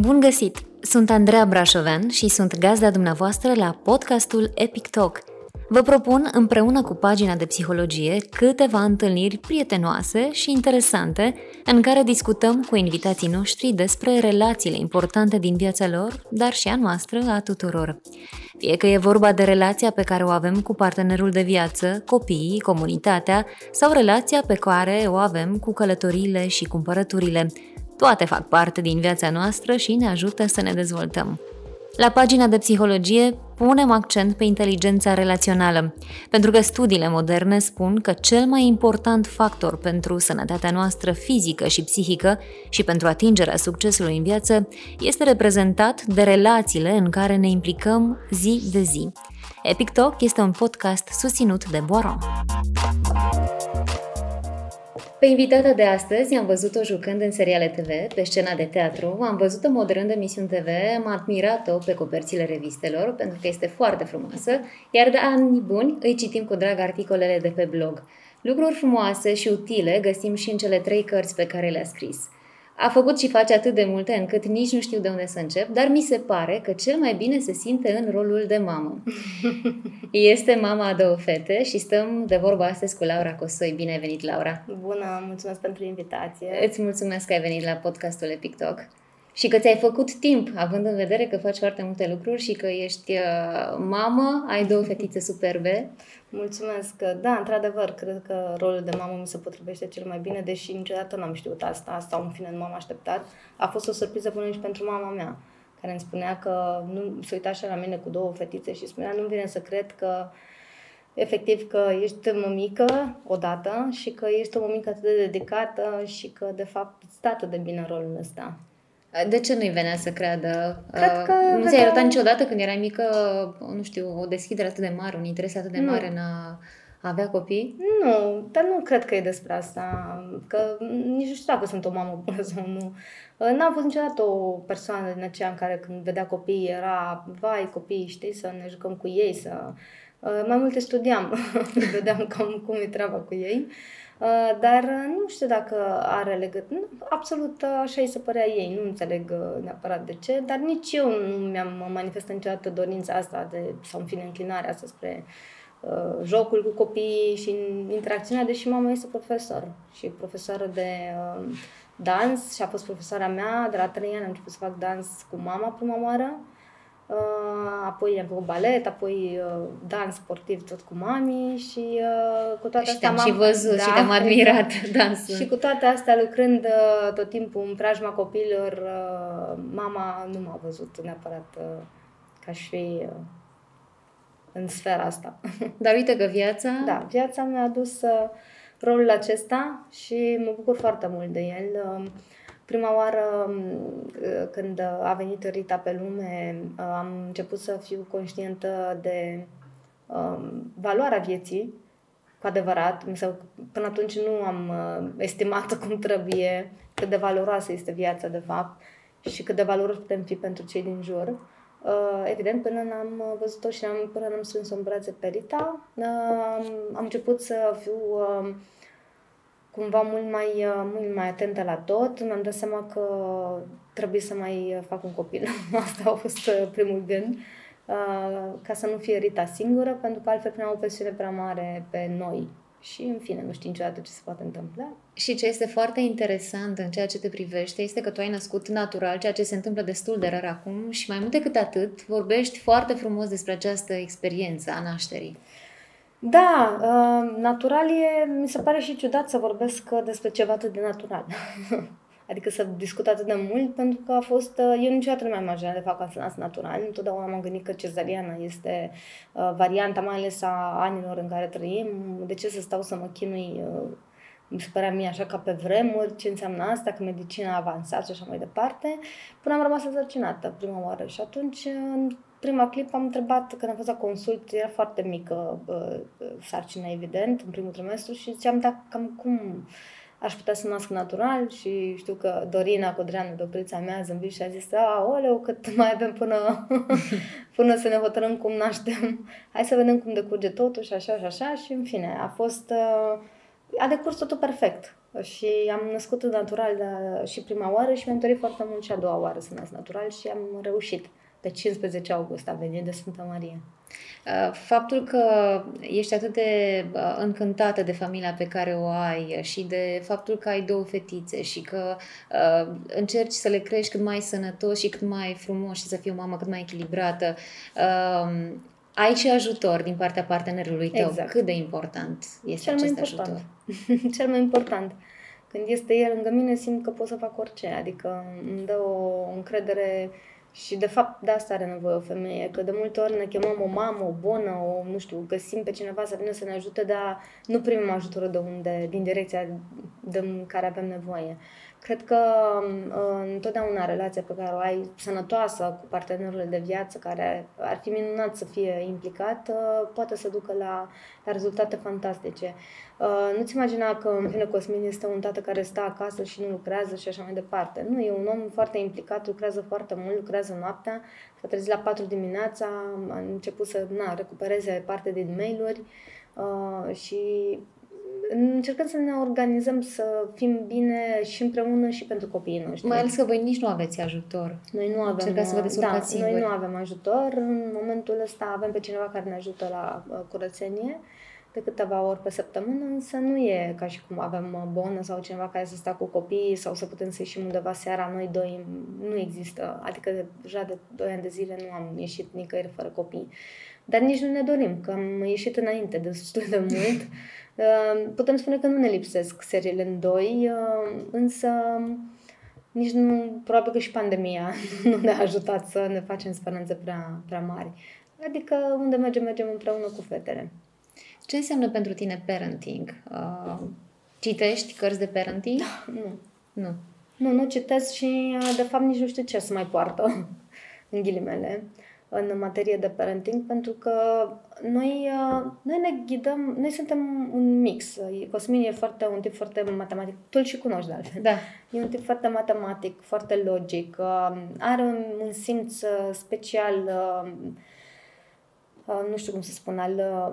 Bun găsit! Sunt Andreea Brașovean și sunt gazda dumneavoastră la podcastul Epic Talk. Vă propun împreună cu pagina de psihologie câteva întâlniri prietenoase și interesante în care discutăm cu invitații noștri despre relațiile importante din viața lor, dar și a noastră, a tuturor. Fie că e vorba de relația pe care o avem cu partenerul de viață, copiii, comunitatea sau relația pe care o avem cu călătoriile și cumpărăturile, toate fac parte din viața noastră și ne ajută să ne dezvoltăm. La pagina de psihologie punem accent pe inteligența relațională, pentru că studiile moderne spun că cel mai important factor pentru sănătatea noastră fizică și psihică și pentru atingerea succesului în viață este reprezentat de relațiile în care ne implicăm zi de zi. Epic Talk este un podcast susținut de Boaron. Pe invitata de astăzi am văzut-o jucând în seriale TV, pe scena de teatru, am văzut-o moderând emisiuni TV, am admirat-o pe coperțile revistelor, pentru că este foarte frumoasă, iar de ani buni îi citim cu drag articolele de pe blog. Lucruri frumoase și utile găsim și în cele trei cărți pe care le-a scris – a făcut și face atât de multe încât nici nu știu de unde să încep, dar mi se pare că cel mai bine se simte în rolul de mamă. Este mama a două fete și stăm de vorba astăzi cu Laura Cosoi. Bine ai venit, Laura! Bună, mulțumesc pentru invitație! Îți mulțumesc că ai venit la podcastul Epic Talk și că ți-ai făcut timp, având în vedere că faci foarte multe lucruri și că ești uh, mamă, ai două fetițe superbe. Mulțumesc! Da, într-adevăr, cred că rolul de mamă mi se potrivește cel mai bine, deși niciodată n-am știut asta, asta în fine nu m-am așteptat. A fost o surpriză până și pentru mama mea, care îmi spunea că nu se uita așa la mine cu două fetițe și spunea nu vine să cred că efectiv că ești mămică odată și că ești o mămică atât de dedicată și că de fapt îți stă atât de bine rolul ăsta. De ce nu-i venea să creadă? Cred că nu ți-ai arătat niciodată când erai mică, nu știu, o deschidere atât de mare, un interes atât de mare nu. în a avea copii? Nu, dar nu cred că e despre asta. Că nici nu știu dacă sunt o mamă bună sau nu. N-am fost niciodată o persoană din aceea în care când vedea copii era, vai, copii, știi, să ne jucăm cu ei, să... Mai multe studiam, vedeam cam cum e treaba cu ei. Uh, dar uh, nu știu dacă are legătură. Absolut uh, așa îi se părea ei. Nu înțeleg neapărat de ce, dar nici eu nu mi-am manifestat niciodată dorința asta de, sau în fine înclinarea asta spre uh, jocul cu copiii și interacțiunea, deși mama este profesor și profesoră de uh, dans și a fost profesoara mea. De la trei ani am început să fac dans cu mama prima oară. Uh, Uh, apoi am făcut balet, apoi uh, dans sportiv tot cu mami și uh, cu toate și astea... Și și văzut da, și te-am admirat dansul. Și cu toate astea, lucrând uh, tot timpul în preajma copilor, uh, mama nu m-a văzut neapărat uh, ca și fi uh, în sfera asta. Dar uite că viața... Da, viața mi-a adus uh, rolul acesta și mă bucur foarte mult de el. Uh, Prima oară când a venit Rita pe lume, am început să fiu conștientă de um, valoarea vieții, cu adevărat. Până atunci nu am uh, estimat cum trebuie cât de valoroasă este viața, de fapt, și cât de valoros putem fi pentru cei din jur. Uh, evident, până n-am văzut-o și am, până n-am strâns-o în brațe pe Rita, uh, am început să fiu uh, cumva mult mai, uh, mult mai atentă la tot. Mi-am dat seama că trebuie să mai fac un copil. Asta a fost uh, primul gând. Uh, ca să nu fie Rita singură, pentru că altfel puneam o presiune prea mare pe noi. Și, în fine, nu știi niciodată ce se poate întâmpla. Și ce este foarte interesant în ceea ce te privește este că tu ai născut natural, ceea ce se întâmplă destul de rar acum și mai mult decât atât, vorbești foarte frumos despre această experiență a nașterii. Da, uh, natural e, mi se pare și ciudat să vorbesc despre ceva atât de natural. adică să discut atât de mult, pentru că a fost, uh, eu niciodată nu mi-am imaginat de fapt că natural. Întotdeauna m-am gândit că cezariana este uh, varianta, mai ales a anilor în care trăim. De ce să stau să mă chinui uh, mi se părea mie așa ca pe vremuri ce înseamnă asta, că medicina a avansat și așa mai departe, până am rămas însărcinată prima oară. Și atunci, în prima clip am întrebat, când am fost la consult, era foarte mică uh, sarcina, evident, în primul trimestru și ziceam, da, cam cum aș putea să nasc natural și știu că Dorina Codreanu, dobrița mea, zâmbit și a zis, a, oleu, cât mai avem până, până să ne hotărâm cum naștem. Hai să vedem cum decurge totul și așa și așa și în fine, a fost, uh, a decurs totul perfect. Și am născut natural de, și prima oară și mi-am dorit foarte mult și a doua oară să nasc natural și am reușit. Pe 15 august a venit de Sfânta Maria. Uh, faptul că ești atât de uh, încântată de familia pe care o ai și de faptul că ai două fetițe și că uh, încerci să le crești cât mai sănătos și cât mai frumos și să fii o mamă cât mai echilibrată, uh, ai și ajutor din partea partenerului tău. Exact. Cât de important este Cel acest mai important. ajutor? Cel mai important. Când este el lângă mine, simt că pot să fac orice. Adică îmi dă o încredere și de fapt de asta are nevoie o femeie, că de multe ori ne chemăm o mamă, o bună, o, nu știu, găsim pe cineva să vină să ne ajute, dar nu primim ajutorul de unde, din direcția de care avem nevoie. Cred că uh, întotdeauna relația pe care o ai sănătoasă cu partenerul de viață, care ar fi minunat să fie implicat, uh, poate să ducă la, la rezultate fantastice. Uh, nu-ți imagina că în fine Cosmin este un tată care stă acasă și nu lucrează și așa mai departe. Nu, e un om foarte implicat, lucrează foarte mult, lucrează noaptea, s-a trezit la 4 dimineața, a început să na, recupereze parte din mail-uri uh, și încercăm să ne organizăm să fim bine și împreună și pentru copiii noștri. Mai ales că voi nici nu aveți ajutor. Noi nu avem, Încercați să vă da, singuri. noi nu avem ajutor. În momentul ăsta avem pe cineva care ne ajută la uh, curățenie de câteva ori pe săptămână, însă nu e ca și cum avem uh, bonă sau cineva care să stea cu copiii sau să putem să ieșim undeva seara, noi doi, nu există. Adică deja de 2 ani de zile nu am ieșit nicăieri fără copii. Dar nici nu ne dorim, că am ieșit înainte destul de mult. Uh, putem spune că nu ne lipsesc seriile în doi, uh, însă nici nu, probabil că și pandemia nu ne-a ajutat să ne facem speranțe prea, prea mari. Adică unde mergem, mergem împreună cu fetele. Ce înseamnă pentru tine parenting? Uh, citești cărți de parenting? Nu. Nu. Nu, nu citesc și de fapt nici nu știu ce să mai poartă, în ghilimele. Uh, în materie de parenting, pentru că noi, uh, noi ne ghidăm, noi suntem un mix. Cosmin e foarte, un tip foarte matematic, tu îl și cunoști de altfel. Da. E un tip foarte matematic, foarte logic, uh, are un, un simț uh, special Uh, nu știu cum să spun, al,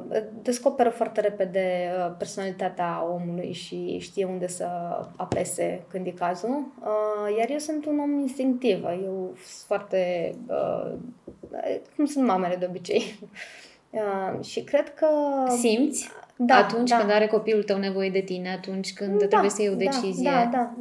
uh, descoperă foarte repede uh, personalitatea omului și știe unde să apese când e cazul. Iar eu sunt un om instinctiv. Eu sunt foarte... cum sunt mamele de obicei. Și cred că... Simți? Da, atunci da. când are copilul tău nevoie de tine, atunci când da, trebuie să iei o da, decizie. Da, da,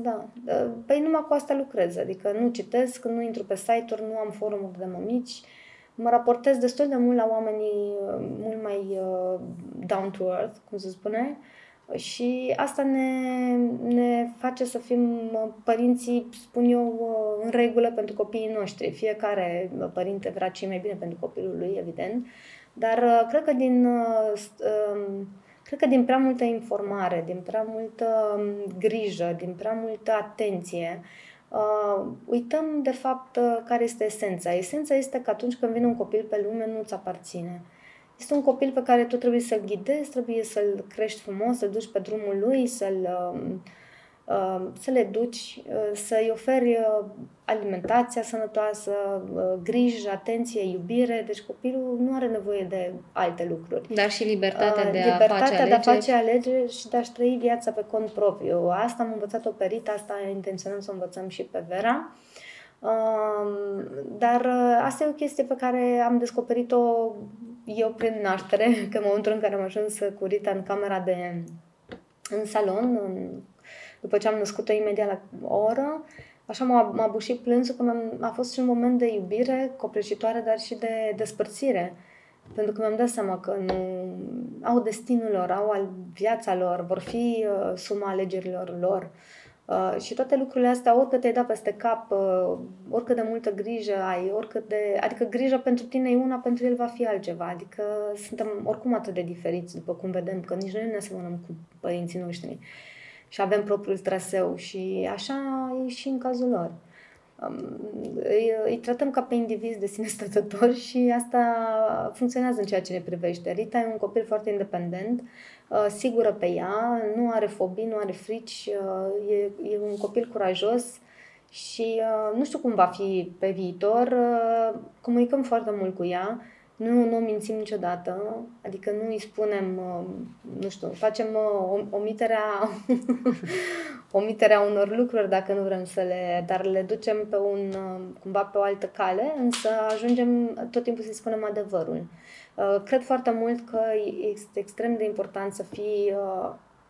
da. Păi numai cu asta lucrez. Adică nu citesc, nu intru pe site-uri, nu am forumuri de mămici. Uh, mă raportez destul de mult la oamenii uh, mult mai uh, down to earth, cum se spune, și asta ne, ne face să fim uh, părinții, spun eu, în regulă pentru copiii noștri. Fiecare părinte vrea ce mai bine pentru copilul lui, evident, dar cred că din um, cred că din prea multă informare, din prea multă um, grijă, din prea multă atenție, uh, uităm de fapt uh, care este esența. Esența este că atunci când vine un copil pe lume, nu-ți aparține. Este un copil pe care tu trebuie să-l ghidezi, trebuie să-l crești frumos, să-l duci pe drumul lui, să-l uh, Uh, să le duci, uh, să-i oferi uh, alimentația sănătoasă, grijă, atenție, iubire. Deci copilul nu are nevoie de alte lucruri. Dar și libertatea de libertatea a face alegeri. de a face alegeri și de a-și trăi viața pe cont propriu. Asta am învățat-o pe Rita, asta intenționăm să învățăm și pe Vera. Dar asta e o chestie pe care am descoperit-o eu prin naștere, că în momentul în care am ajuns cu Rita în camera de în salon, în după ce am născut-o imediat la o oră, așa m-a, m-a bușit plânsul că a fost și un moment de iubire copleșitoare, dar și de despărțire. Pentru că mi-am dat seama că nu au destinul lor, au al viața lor, vor fi uh, suma alegerilor lor. Uh, și toate lucrurile astea, oricât te-ai dat peste cap, uh, oricât de multă grijă ai, oricât de... Adică grija pentru tine e una, pentru el va fi altceva. Adică suntem oricum atât de diferiți, după cum vedem, că nici noi nu ne asemănăm cu părinții noștri. Uh, și avem propriul traseu și așa e și în cazul lor. Îi, îi tratăm ca pe indivizi de sine stătători și asta funcționează în ceea ce ne privește. Rita e un copil foarte independent, uh, sigură pe ea, nu are fobii, nu are frici, uh, e, e un copil curajos și uh, nu știu cum va fi pe viitor. Comunicăm foarte mult cu ea, nu, nu o mințim niciodată, adică nu îi spunem, uh, nu știu, facem uh, omiterea, omiterea unor lucruri dacă nu vrem să le, dar le ducem pe un, uh, cumva pe o altă cale, însă ajungem tot timpul să-i spunem adevărul. Cred foarte mult că este extrem de important să fii,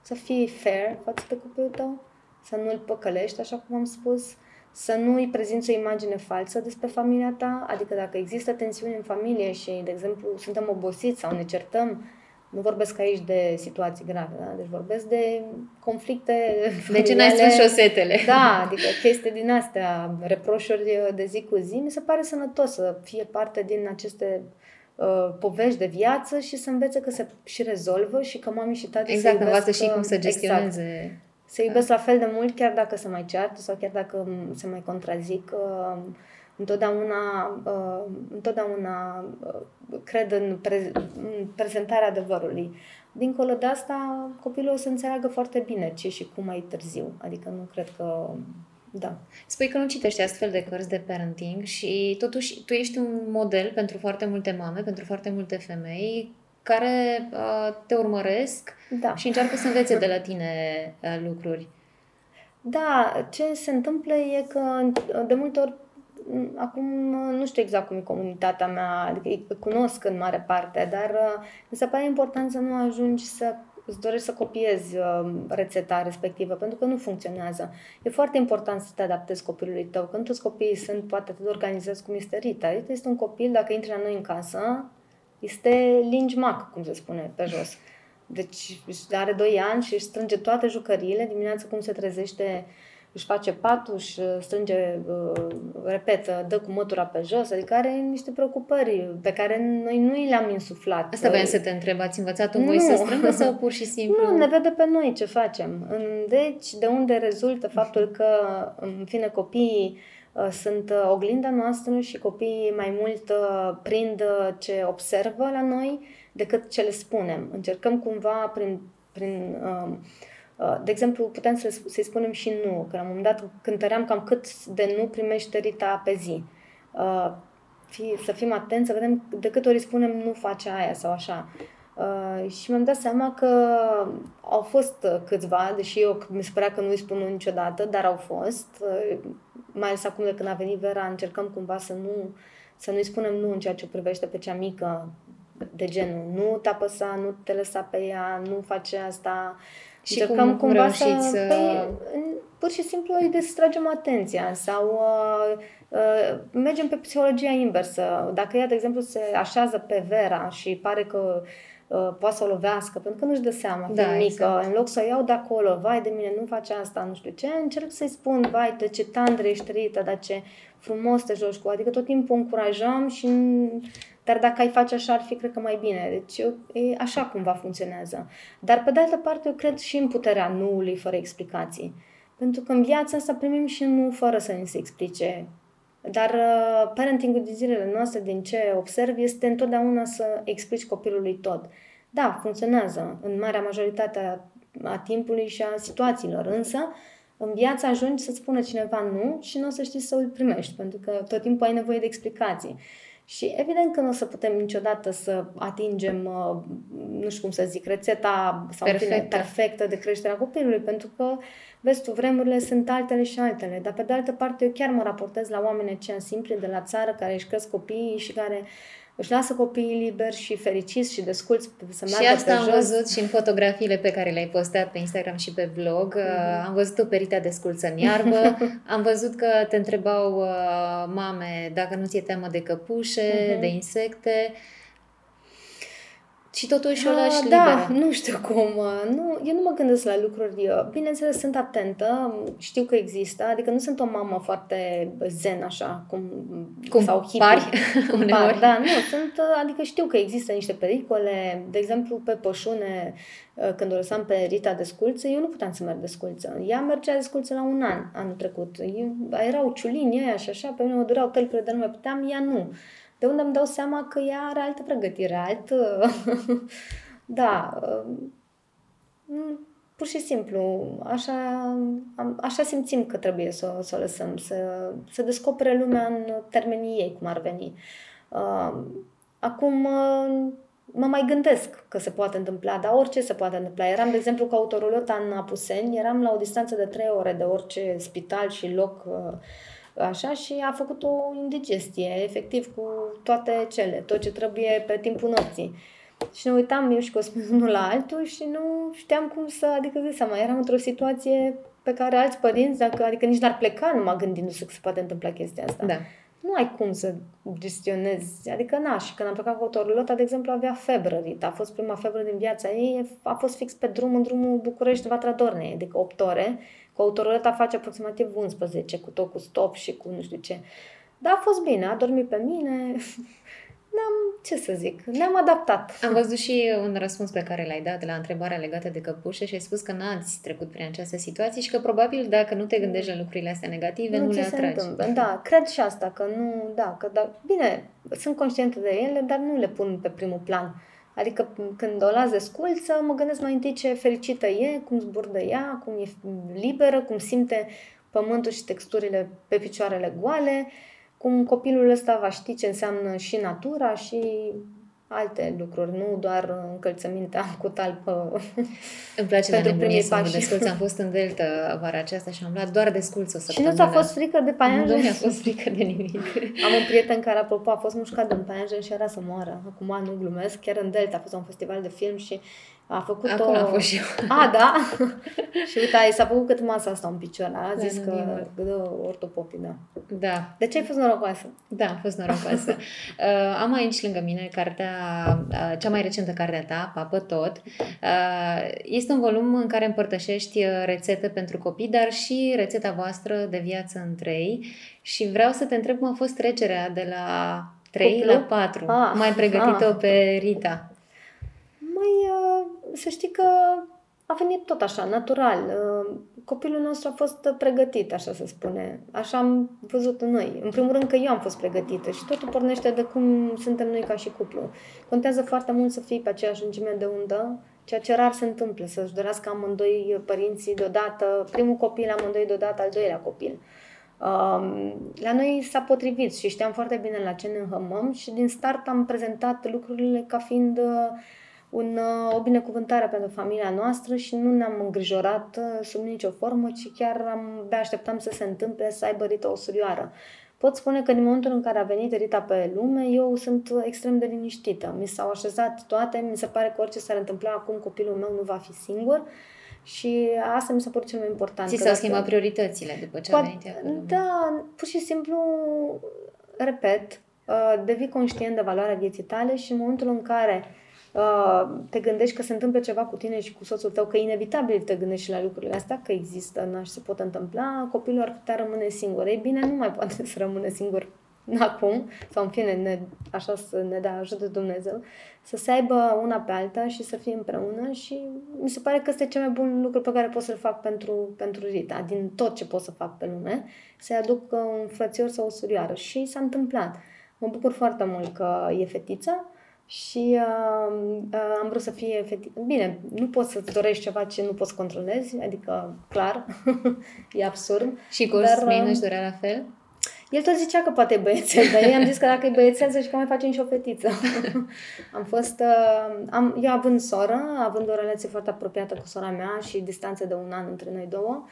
să fii fair față de copilul tău, să nu-l păcălești, așa cum am spus, să nu îi prezinți o imagine falsă despre familia ta, adică dacă există tensiuni în familie și, de exemplu, suntem obosiți sau ne certăm, nu vorbesc aici de situații grave, da? deci vorbesc de conflicte De ce n-ai spus șosetele? Da, adică chestii din astea, reproșuri de zi cu zi, mi se pare sănătos să fie parte din aceste uh, povești de viață și să învețe că se și rezolvă și că mami și tati exact, se învață și cum să exact. gestioneze exact se iubesc la fel de mult, chiar dacă se mai ceartă sau chiar dacă se mai contrazic. Uh, întotdeauna, uh, întotdeauna uh, cred în, pre- în prezentarea adevărului. Dincolo de asta, copilul o să înțeleagă foarte bine ce și cum mai târziu. Adică nu cred că da. Spui că nu citești astfel de cărți de parenting și totuși tu ești un model pentru foarte multe mame, pentru foarte multe femei care uh, te urmăresc da. și încearcă să învețe de la tine uh, lucruri. Da, ce se întâmplă e că de multe ori acum nu știu exact cum e comunitatea mea, adică îi cunosc în mare parte, dar uh, mi se pare important să nu ajungi să îți dorești să copiezi uh, rețeta respectivă, pentru că nu funcționează. E foarte important să te adaptezi copilului tău, că nu toți copiii sunt poate atât de organizați cum este Rita. Rita este un copil, dacă intri la noi în casă, este lingi mac, cum se spune pe jos. Deci are 2 ani și își strânge toate jucăriile, dimineața cum se trezește, își face patul, își strânge, uh, repetă, dă cu mătura pe jos, adică are niște preocupări pe care noi nu i le-am insuflat. Asta voiam să te întreb, ați învățat voi să strângă sau pur și simplu? Nu, ne vede pe noi ce facem. Deci, de unde rezultă faptul că, în fine, copiii Uh, sunt uh, oglinda noastră și copiii mai mult uh, prind ce observă la noi decât ce le spunem. Încercăm cumva prin, prin de exemplu, putem să, să-i spunem și nu, că la un moment dat cântăream cam cât de nu primește Rita pe zi. Fi, să fim atenți, să vedem de câte ori spunem nu face aia sau așa. Uh, și mi-am dat seama că au fost câțiva, deși eu mi se părea că nu îi spun niciodată, dar au fost. Uh, mai ales acum de când a venit Vera, încercăm cumva să nu să nu-i spunem nu în ceea ce privește pe cea mică, de genul nu te apăsa, nu te lăsa pe ea, nu face asta. Și încercăm cum, cumva să... să... Pe, pur și simplu îi distragem atenția sau uh, uh, mergem pe psihologia inversă. Dacă ea, de exemplu, se așează pe Vera și pare că uh, poate să o lovească, pentru că nu-și dă seama, da, mică, exact. în loc să o iau de acolo, vai de mine, nu face asta, nu știu ce, încerc să-i spun, vai, te ce tandre ești Rita, dar ce frumos te joci cu, adică tot timpul încurajăm și dar dacă ai face așa, ar fi, cred că, mai bine. Deci, e așa cumva funcționează. Dar, pe de altă parte, eu cred și în puterea nuului fără explicații. Pentru că în viața asta primim și nu fără să ne se explice. Dar uh, parenting-ul din zilele noastre, din ce observ, este întotdeauna să explici copilului tot. Da, funcționează în marea majoritate a, a timpului și a situațiilor, însă în viață ajungi să spună cineva nu și nu o să știi să îl primești, pentru că tot timpul ai nevoie de explicații. Și evident că nu o să putem niciodată să atingem, uh, nu știu cum să zic, rețeta sau perfectă, fine, perfectă de creșterea copilului, pentru că, vezi tu, vremurile sunt altele și altele. Dar, pe de altă parte, eu chiar mă raportez la oameni aceia simpli de la țară care își cresc copiii și care uh, își lasă copiii liberi și fericiți și desculți să meargă Și asta pe am jos. văzut și în fotografiile pe care le-ai postat pe Instagram și pe blog. Mm-hmm. Am văzut o perită desculță în iarbă. am văzut că te întrebau uh, mame dacă nu ți-e teamă de căpușe, mm-hmm. de insecte. Și totuși o ah, lași Da, nu știu cum. Nu, eu nu mă gândesc la lucruri. Bineînțeles, sunt atentă, știu că există, adică nu sunt o mamă foarte zen așa, cum, cum sau hippie. Pari, cum par, da, nu, sunt, adică știu că există niște pericole. De exemplu, pe pășune, când o lăsam pe Rita de sculță, eu nu puteam să merg de sculță. Ea mergea de sculță la un an, anul trecut. Eu, erau ciulini aia și așa, pe mine mă dureau tălpile de nu mai puteam, ea nu. De unde îmi dau seama că ea are altă pregătire, alt... da, um, pur și simplu, așa, așa simțim că trebuie să, să o lăsăm, să, să descopere lumea în termenii ei, cum ar veni. Um, Acum uh, mă mai gândesc că se poate întâmpla, dar orice se poate întâmpla. Eram, de exemplu, cu autorolota în Apuseni, eram la o distanță de 3 ore de orice spital și loc uh, așa și a făcut o indigestie, efectiv, cu toate cele, tot ce trebuie pe timpul nopții. Și ne uitam eu și Cosmin unul la altul și nu știam cum să, adică de seama, eram într-o situație pe care alți părinți, dacă, adică nici n-ar pleca numai gândindu-se că se poate întâmpla chestia asta. Da. Nu ai cum să gestionezi, adică na, și când am plecat cu autorulota, de exemplu, avea febră, Rita. A fost prima febră din viața ei, a fost fix pe drum, în drumul București-Vatra Dornei, adică 8 ore. Cu autorulota face aproximativ 11, cu tot cu stop și cu nu știu ce. Dar a fost bine, a dormit pe mine, n-am, ce să zic, ne-am adaptat. Am văzut și un răspuns pe care l-ai dat la întrebarea legată de căpușe și ai spus că n-ați trecut prin această situație și că probabil dacă nu te gândești la lucrurile astea negative, nu, nu le atragi. Se Da, cred și asta, că nu, da, că da, bine, sunt conștientă de ele, dar nu le pun pe primul plan. Adică când o las de sculță, mă gândesc mai întâi ce fericită e, cum zburdă ea, cum e liberă, cum simte pământul și texturile pe picioarele goale, cum copilul ăsta va ști ce înseamnă și natura și alte lucruri, nu doar încălțămintea cu talpă Îmi place pentru la nebunie să mă desculț. Am fost în Delta vara aceasta și am luat doar desculț o săptămână. Și nu ți-a fost frică de paianjen? Nu mi-a fost frică de nimic. Am un prieten care, apropo, a fost mușcat de un paianjen și era să moară. Acum nu glumesc. Chiar în Delta a fost un festival de film și a făcut Acolo o... am fost și eu. A, da? și uite, i s-a făcut cât masa asta un picior. A zis da, că dă ortopopii, da. Da. De ce ai fost norocoasă? Da, am fost norocoasă. uh, am aici lângă mine cartea, uh, cea mai recentă carte a ta, Papă Tot. Uh, este un volum în care împărtășești uh, rețete pentru copii, dar și rețeta voastră de viață în trei. Și vreau să te întreb cum a fost trecerea de la 3 Cuplu? la 4. Ah, cum ai pregătit-o ah. pe Rita? Mai, uh, să știi că a venit tot așa, natural. Uh, copilul nostru a fost pregătit, așa să spune. Așa am văzut noi. În primul rând că eu am fost pregătită și totul pornește de cum suntem noi ca și cuplu. Contează foarte mult să fii pe aceeași lungime de undă, ceea ce rar se întâmplă, să-și dorească amândoi părinții deodată, primul copil amândoi deodată, al doilea copil. Um, la noi s-a potrivit și știam foarte bine la ce ne înhămăm și din start am prezentat lucrurile ca fiind uh, un, uh, o binecuvântare pentru familia noastră și nu ne-am îngrijorat uh, sub nicio formă, ci chiar am, de așteptam să se întâmple să aibă Rita o surioară. Pot spune că din momentul în care a venit Rita pe lume, eu sunt extrem de liniștită. Mi s-au așezat toate, mi se pare că orice s-ar întâmpla acum, copilul meu nu va fi singur. Și asta mi s-a părut cel mai important. Ți s-au schimbat prioritățile după ce Poate, a venit ea Da, pur și simplu, repet, uh, devii conștient de valoarea vieții tale și în momentul în care Uh, te gândești că se întâmplă ceva cu tine și cu soțul tău, că inevitabil te gândești și la lucrurile astea, că există, nu și se pot întâmpla, copilul ar putea rămâne singur. Ei bine, nu mai poate să rămână singur acum, sau în fine, ne, așa să ne dea ajută Dumnezeu, să se aibă una pe alta și să fie împreună și mi se pare că este cel mai bun lucru pe care pot să-l fac pentru, pentru Rita, din tot ce pot să fac pe lume, să-i aduc un frățior sau o surioară. Și s-a întâmplat. Mă bucur foarte mult că e fetiță, și uh, uh, am vrut să fie fetiță. Bine, nu poți să-ți dorești ceva ce nu poți controlezi, adică, clar, e absurd. Și Cosmin uh, își dorea la fel? El tot zicea că poate e băiețel, dar eu am zis că dacă e băiețel, să că mai facem și o fetiță. am fost, uh, am, eu având soră, având o relație foarte apropiată cu sora mea și distanță de un an între noi două, uh,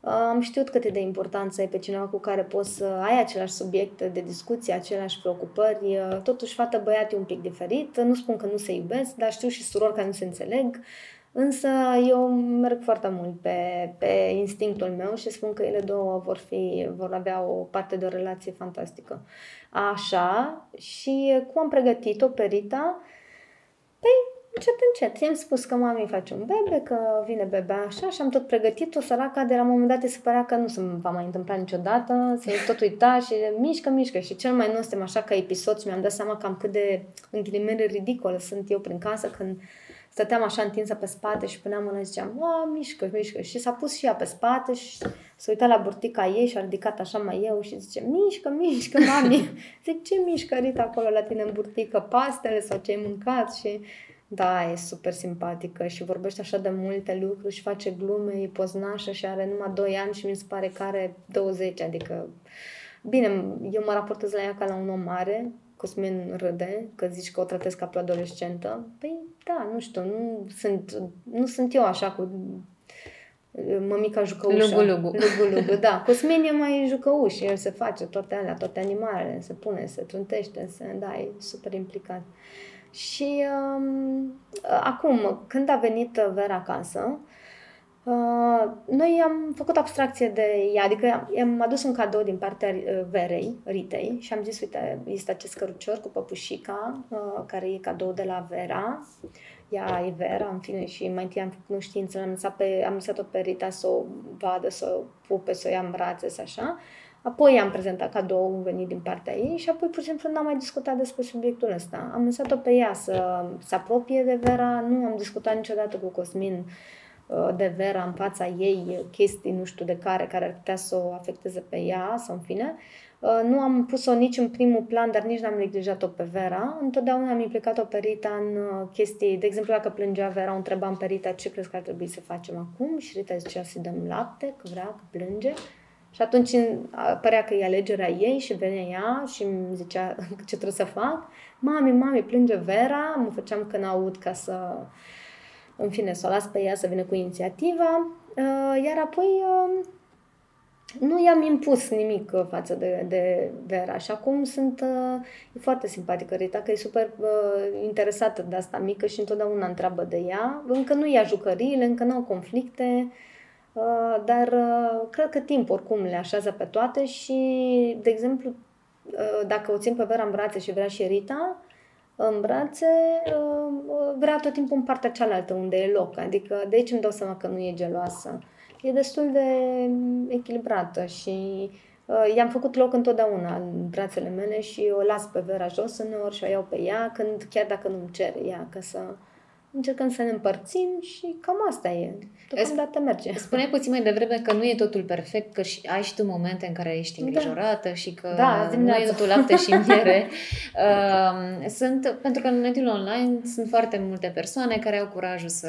am știut cât e de importanță e pe cineva cu care poți să ai același subiect de discuție, aceleași preocupări. Totuși, fată-băiat e un pic diferit. Nu spun că nu se iubesc, dar știu și surori care nu se înțeleg. Însă eu merg foarte mult pe, pe instinctul meu și spun că ele două vor, fi, vor avea o parte de o relație fantastică. Așa, și cum am pregătit-o pe Rita? Păi, încet, încet. I-am spus că mami face un bebe, că vine bebe așa și am tot pregătit-o, săraca, de la un moment dat se părea că nu se va mai întâmpla niciodată, se tot uita și mișcă, mișcă. Și cel mai nostem așa ca episod și mi-am dat seama cam cât de, în ghilimele, ridicol sunt eu prin casă când stăteam așa întinsă pe spate și puneam mâna și ziceam, a, mișcă, mișcă. Și s-a pus și ea pe spate și s-a uitat la burtica ei și a ridicat așa mai eu și zice, mișcă, mișcă, mami. Zic, ce mișcă, Rita, acolo la tine în burtică? Pastele sau ce ai mâncat? Și da, e super simpatică și vorbește așa de multe lucruri și face glume, e poznașă și are numai 2 ani și mi se pare că are 20, adică... Bine, eu mă raportez la ea ca la un om mare, Cosmin râde că zici că o tratez ca pe o adolescentă. Păi da, nu știu, nu sunt, nu sunt eu așa cu mămica jucăușă. Lugu, lugu. Lugu, lugu, da. Cosmin e mai jucăuș, el se face toate alea, toate animalele, se pune, se trântește, se, da, e super implicat. Și um, acum, când a venit Vera acasă, Uh, noi am făcut abstracție de ea, adică i-am adus un cadou din partea uh, Verei, Ritei, și am zis, uite, este acest cărucior cu păpușica, uh, care e cadou de la Vera. Ea e Vera, în fine, și mai întâi am făcut cunoștință, am lăsat, pe, am lăsat-o pe Rita să o vadă, să o pupe, să o ia în brațe, să așa. Apoi am prezentat cadou venit din partea ei și apoi, pur și simplu, n-am mai discutat despre subiectul ăsta. Am lăsat-o pe ea să se apropie de Vera, nu am discutat niciodată cu Cosmin uh, Uh, de Vera în fața ei chestii, nu știu de care, care ar putea să o afecteze pe ea sau în fine. Uh, nu am pus-o nici în primul plan, dar nici n-am neglijat-o pe Vera. Întotdeauna am implicat-o pe Rita în uh, chestii, de exemplu, dacă plângea Vera, o întrebam pe Rita ce crezi că ar trebui să facem acum și Rita zicea să-i dăm lapte, că vrea, că plânge. Și atunci părea că e alegerea ei și venea ea și îmi zicea ce trebuie să fac. Mami, mami, plânge Vera, mă făceam că n-aud ca să în fine, să o las pe ea să vină cu inițiativa, uh, iar apoi uh, nu i-am impus nimic uh, față de, de Vera și acum sunt e foarte simpatică Rita, că e super uh, interesată de asta mică și întotdeauna întreabă de ea. Încă nu ia jucăriile, încă nu au conflicte, uh, dar uh, cred că timp oricum le așează pe toate și, de exemplu, uh, dacă o țin pe Vera în brațe și vrea și Rita, în brațe, uh, vrea tot timpul în partea cealaltă, unde e loc. Adică de aici îmi dau seama că nu e geloasă. E destul de echilibrată și uh, i-am făcut loc întotdeauna în brațele mele și o las pe Vera jos uneori și o iau pe ea, când, chiar dacă nu-mi cere ea, ca să încercăm să ne împărțim și cam asta e. Deocamdată merge. Spune puțin mai devreme că nu e totul perfect, că și, ai și tu momente în care ești da. îngrijorată da. și că da, nu e totul lapte și miere. uh, sunt, pentru că în mediul online sunt foarte multe persoane care au curajul să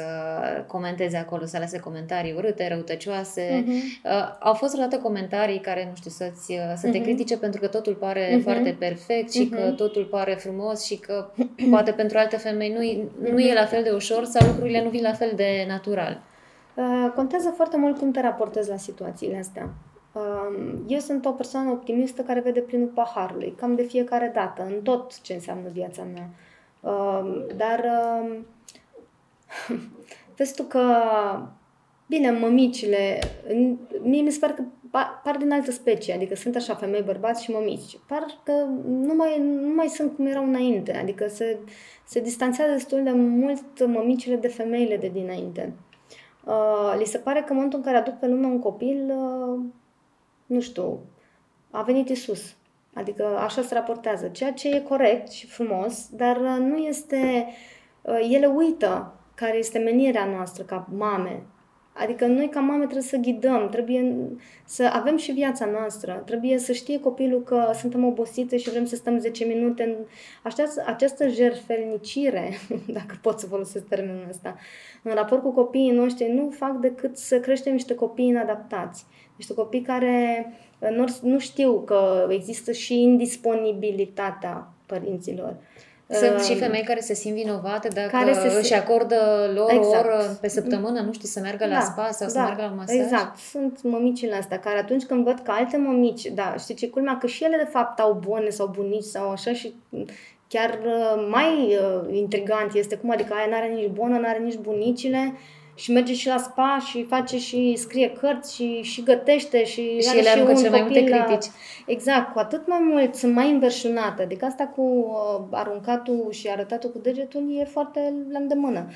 comenteze acolo, să lase comentarii urâte, răutăcioase. Uh-huh. Uh, au fost vreodată comentarii care, nu știu, să-ți, să te uh-huh. critique pentru că totul pare uh-huh. foarte perfect și uh-huh. că totul pare frumos și că poate pentru alte femei nu, nu uh-huh. e la fel de ușor sau lucrurile nu vin la fel de natural. Uh, contează foarte mult cum te raportezi la situațiile astea. Uh, eu sunt o persoană optimistă care vede plinul paharului, cam de fiecare dată, în tot ce înseamnă viața mea. Uh, dar vezi tu că, bine, mămicile, mie mi se pare că par din altă specie, adică sunt așa femei, bărbați și mămici. Par că nu mai, nu mai sunt cum erau înainte, adică se, se distanțează destul de mult mămicile de femeile de dinainte. Uh, li se pare că în momentul în care aduc pe lume un copil, uh, nu știu, a venit Isus. Adică așa se raportează, ceea ce e corect și frumos, dar uh, nu este... Uh, ele uită care este menirea noastră ca mame, Adică noi ca mame trebuie să ghidăm, trebuie să avem și viața noastră, trebuie să știe copilul că suntem obosite și vrem să stăm 10 minute în această, această jerfelnicire, dacă pot să folosesc termenul ăsta, în raport cu copiii noștri, nu fac decât să creștem niște copii inadaptați, niște copii care nu, nu știu că există și indisponibilitatea părinților. Sunt și femei care se simt vinovate dacă care se își acordă lor exact. o oră pe săptămână, nu știu, să meargă la da, spa sau da, să meargă la masaj. Exact. Sunt mămicile astea care atunci când văd că alte mămici, da, știi ce culmea, că și ele de fapt au bune sau bunici sau așa și chiar uh, mai uh, intrigant este cum adică aia n-are nici bună, n-are nici bunicile și merge și la spa și face și scrie cărți și, și gătește și, și ele aruncă cele mai multe critici. La... Exact, cu atât mai mult sunt mai înverșunate. Adică asta cu uh, aruncatul și arătatul cu degetul e foarte la îndemână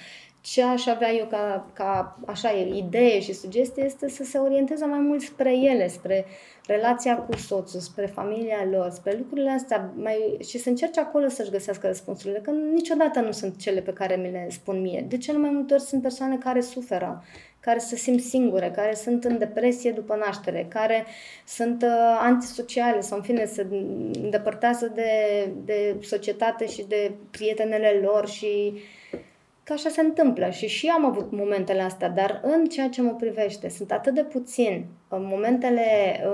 ce aș avea eu ca, ca așa, idee și sugestie este să se orienteze mai mult spre ele, spre relația cu soțul, spre familia lor, spre lucrurile astea mai, și să încerce acolo să-și găsească răspunsurile, că niciodată nu sunt cele pe care mi le spun mie. De cele mai multe ori sunt persoane care suferă, care se simt singure, care sunt în depresie după naștere, care sunt uh, antisociale sau în fine se îndepărtează de, de societate și de prietenele lor și că așa se întâmplă și și eu am avut momentele astea, dar în ceea ce mă privește, sunt atât de puțin momentele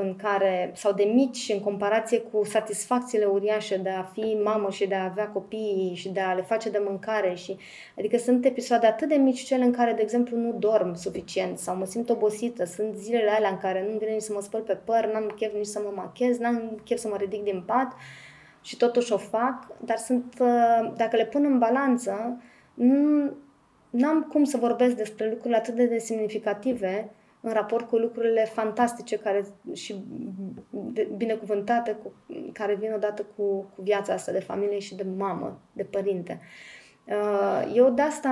în care, sau de mici în comparație cu satisfacțiile uriașe de a fi mamă și de a avea copii și de a le face de mâncare și, adică sunt episoade atât de mici cele în care, de exemplu, nu dorm suficient sau mă simt obosită, sunt zilele alea în care nu vine nici să mă spăl pe păr, n-am chef nici să mă machez, n-am chef să mă ridic din pat și totuși o fac, dar sunt, dacă le pun în balanță, nu am cum să vorbesc despre lucrurile atât de semnificative în raport cu lucrurile fantastice care, și binecuvântate cu, care vin odată cu, cu viața asta de familie și de mamă, de părinte. Uh, eu de asta,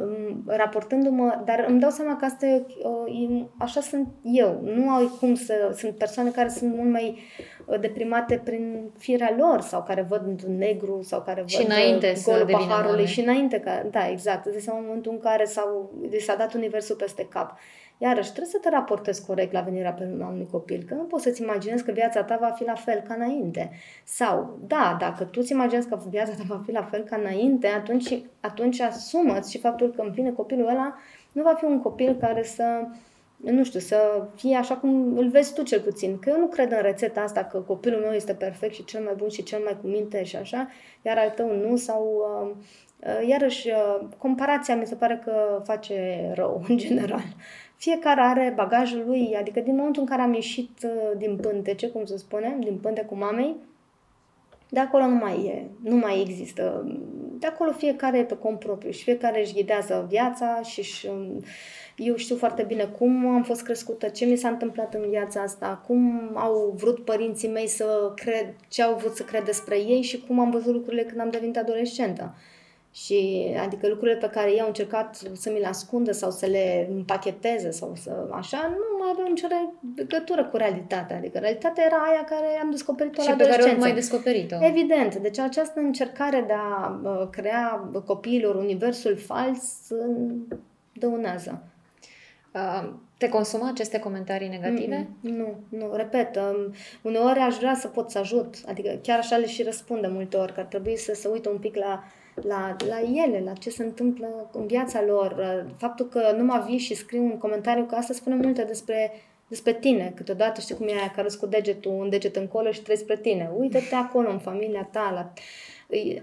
um, raportându-mă, dar îmi dau seama că asta e, uh, așa sunt eu. Nu au cum să... Sunt persoane care sunt mult mai uh, deprimate prin firea lor sau care văd negru sau care văd și înainte golul paharului și înainte. Ca, da, exact. Este momentul în care s-au, s-a dat universul peste cap. Iarăși, trebuie să te raportezi corect la venirea pe lumea unui copil, că nu poți să-ți imaginezi că viața ta va fi la fel ca înainte. Sau, da, dacă tu îți imaginezi că viața ta va fi la fel ca înainte, atunci, atunci asumă și faptul că în fine copilul ăla nu va fi un copil care să nu știu, să fie așa cum îl vezi tu cel puțin. Că eu nu cred în rețeta asta că copilul meu este perfect și cel mai bun și cel mai cu minte și așa, iar al tău nu, sau uh, uh, iarăși uh, comparația mi se pare că face rău în general fiecare are bagajul lui, adică din momentul în care am ieșit uh, din pântece, cum să spunem, din pânte cu mamei, de acolo nu mai e, nu mai există. De acolo fiecare e pe cont propriu și fiecare își ghidează viața și își, um, eu știu foarte bine cum am fost crescută, ce mi s-a întâmplat în viața asta, cum au vrut părinții mei să cred, ce au vrut să cred despre ei și cum am văzut lucrurile când am devenit adolescentă. Și adică lucrurile pe care ei au încercat să mi le ascundă sau să le împacheteze sau să așa, nu mai aveau nicio legătură cu realitatea. Adică realitatea era aia care am descoperit-o și la pe care mai descoperit-o. Evident. Deci această încercare de a crea copiilor universul fals dăunează. Te consumă aceste comentarii negative? Mm-mm, nu, nu. Repet, um, uneori aș vrea să pot să ajut. Adică chiar așa le și răspunde multe ori, că ar trebui să se uită un pic la la, la ele, la ce se întâmplă în viața lor. Faptul că nu mă vii și scriu un comentariu, că asta spune multe despre, despre tine. Câteodată știi cum e aia care cu degetul, un deget încolo și treci spre tine. Uită-te acolo, în familia ta. La...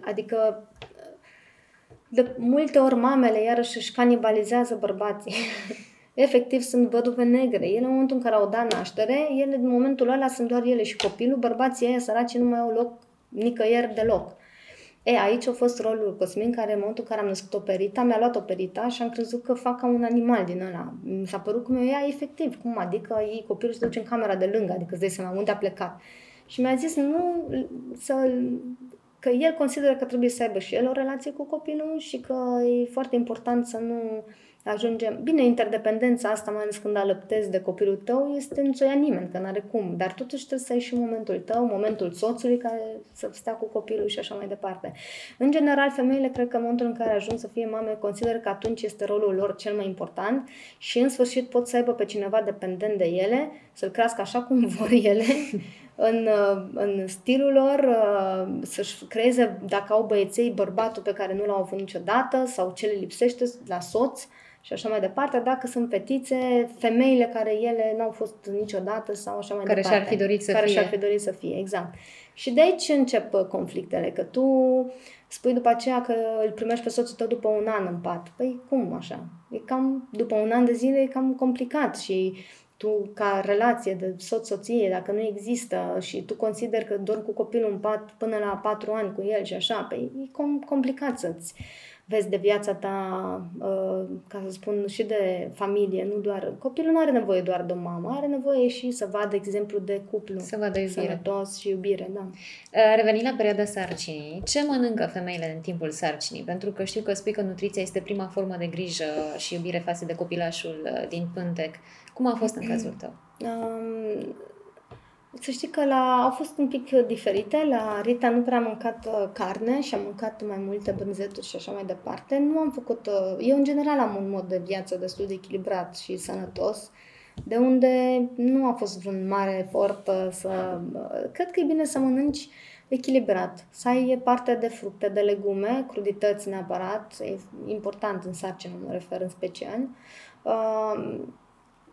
Adică de multe ori mamele iarăși își canibalizează bărbații. Efectiv sunt văduve negre. Ele în momentul în care au dat naștere, ele în momentul ăla sunt doar ele și copilul, bărbații ăia săraci nu mai au loc nicăieri deloc. E, aici a fost rolul Cosmin, care în momentul în care am născut o perita, mi-a luat o perita și am crezut că fac ca un animal din ăla. Mi s-a părut cum eu ia efectiv, cum adică ei copilul se duce în camera de lângă, adică îți dai seama unde a plecat. Și mi-a zis nu, să, că el consideră că trebuie să aibă și el o relație cu copilul și că e foarte important să nu ajungem... Bine, interdependența asta, mai ales când alăptezi de copilul tău, este nu ți-o ia nimeni, că n-are cum. Dar totuși trebuie să ai și momentul tău, momentul soțului care să stea cu copilul și așa mai departe. În general, femeile cred că în momentul în care ajung să fie mame, consider că atunci este rolul lor cel mai important și în sfârșit pot să aibă pe cineva dependent de ele, să-l crească așa cum vor ele, în, în stilul lor, să-și creeze, dacă au băieței, bărbatul pe care nu l-au avut niciodată sau ce le lipsește la soț, și așa mai departe, dacă sunt fetițe, femeile care ele n-au fost niciodată sau așa mai care departe. Care și-ar fi dorit să care fie. și-ar fi dorit să fie, exact. Și de aici încep uh, conflictele, că tu spui după aceea că îl primești pe soțul tău după un an în pat. Păi cum așa? E cam, după un an de zile e cam complicat și tu ca relație de soț-soție, dacă nu există și tu consideri că dormi cu copilul în pat până la patru ani cu el și așa, păi e com- complicat să-ți vezi de viața ta, uh, ca să spun, și de familie, nu doar... Copilul nu are nevoie doar de o mamă, are nevoie și să vadă exemplu de cuplu. Să vadă iubire. Sănătos și iubire, da. Uh, revenind la perioada sarcinii, ce mănâncă femeile în timpul sarcinii? Pentru că știu că spui că nutriția este prima formă de grijă și iubire față de copilașul uh, din pântec. Cum a fost în cazul tău? Um, să știi că la, au fost un pic diferite. La Rita nu prea am mâncat uh, carne și am mâncat mai multe brânzeturi și așa mai departe. Nu am făcut... Uh, eu, în general, am un mod de viață destul de echilibrat și sănătos, de unde nu a fost vreun mare efort uh, să... Uh, cred că e bine să mănânci echilibrat. Să ai parte de fructe, de legume, crudități neapărat, e important în sarcină, mă refer în special. Uh,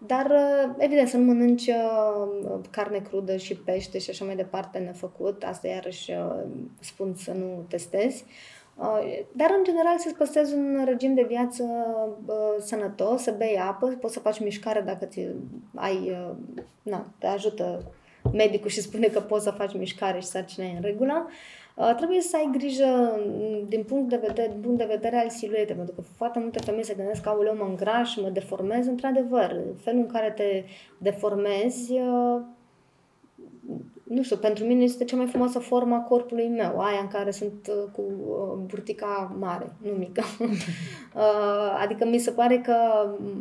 dar, uh, evident, să nu mănânci uh, carne crudă și pește și așa mai departe nefăcut. Asta iarăși uh, spun să nu testezi. Dar, în general, să-ți păstrezi un regim de viață sănătos, să bei apă, poți să faci mișcare dacă ți ai, na, te ajută medicul și spune că poți să faci mișcare și sarcina e în regulă. Uh, trebuie să ai grijă mm, din punct de vedere, din punct de vedere al siluetei, pentru că foarte multe femei se gândesc că, aoleu, mă îngraș, mă deformez. Într-adevăr, felul în care te deformezi, uh, nu știu, pentru mine este cea mai frumoasă formă a corpului meu, aia în care sunt uh, cu burtica mare, nu mică. adică mi se pare că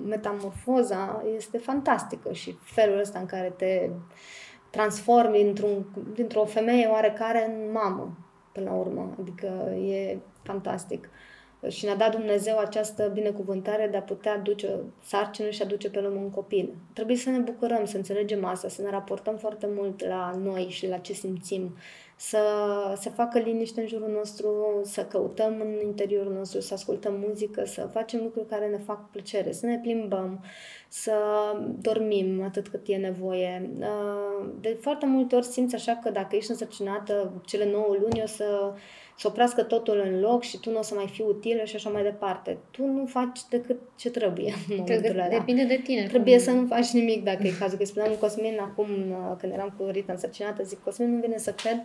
metamorfoza este fantastică și felul ăsta în care te transformi dintr-un, dintr-o femeie oarecare în mamă până la urmă. Adică e fantastic. Și ne-a dat Dumnezeu această binecuvântare de a putea duce sarcină și a duce pe lume un copil. Trebuie să ne bucurăm, să înțelegem asta, să ne raportăm foarte mult la noi și la ce simțim, să se facă liniște în jurul nostru, să căutăm în interiorul nostru, să ascultăm muzică, să facem lucruri care ne fac plăcere, să ne plimbăm, să dormim atât cât e nevoie. Uh, de foarte multe ori simți așa că dacă ești însărcinată cele 9 luni o să să oprească totul în loc și tu nu o să mai fii utilă și așa mai departe. Tu nu faci decât ce trebuie în momentul ăla. Depinde de tine. Trebuie cum... să nu faci nimic dacă e cazul. Că spuneam Cosmin acum, uh, când eram cu Rita însărcinată, zic, Cosmin nu vine să cred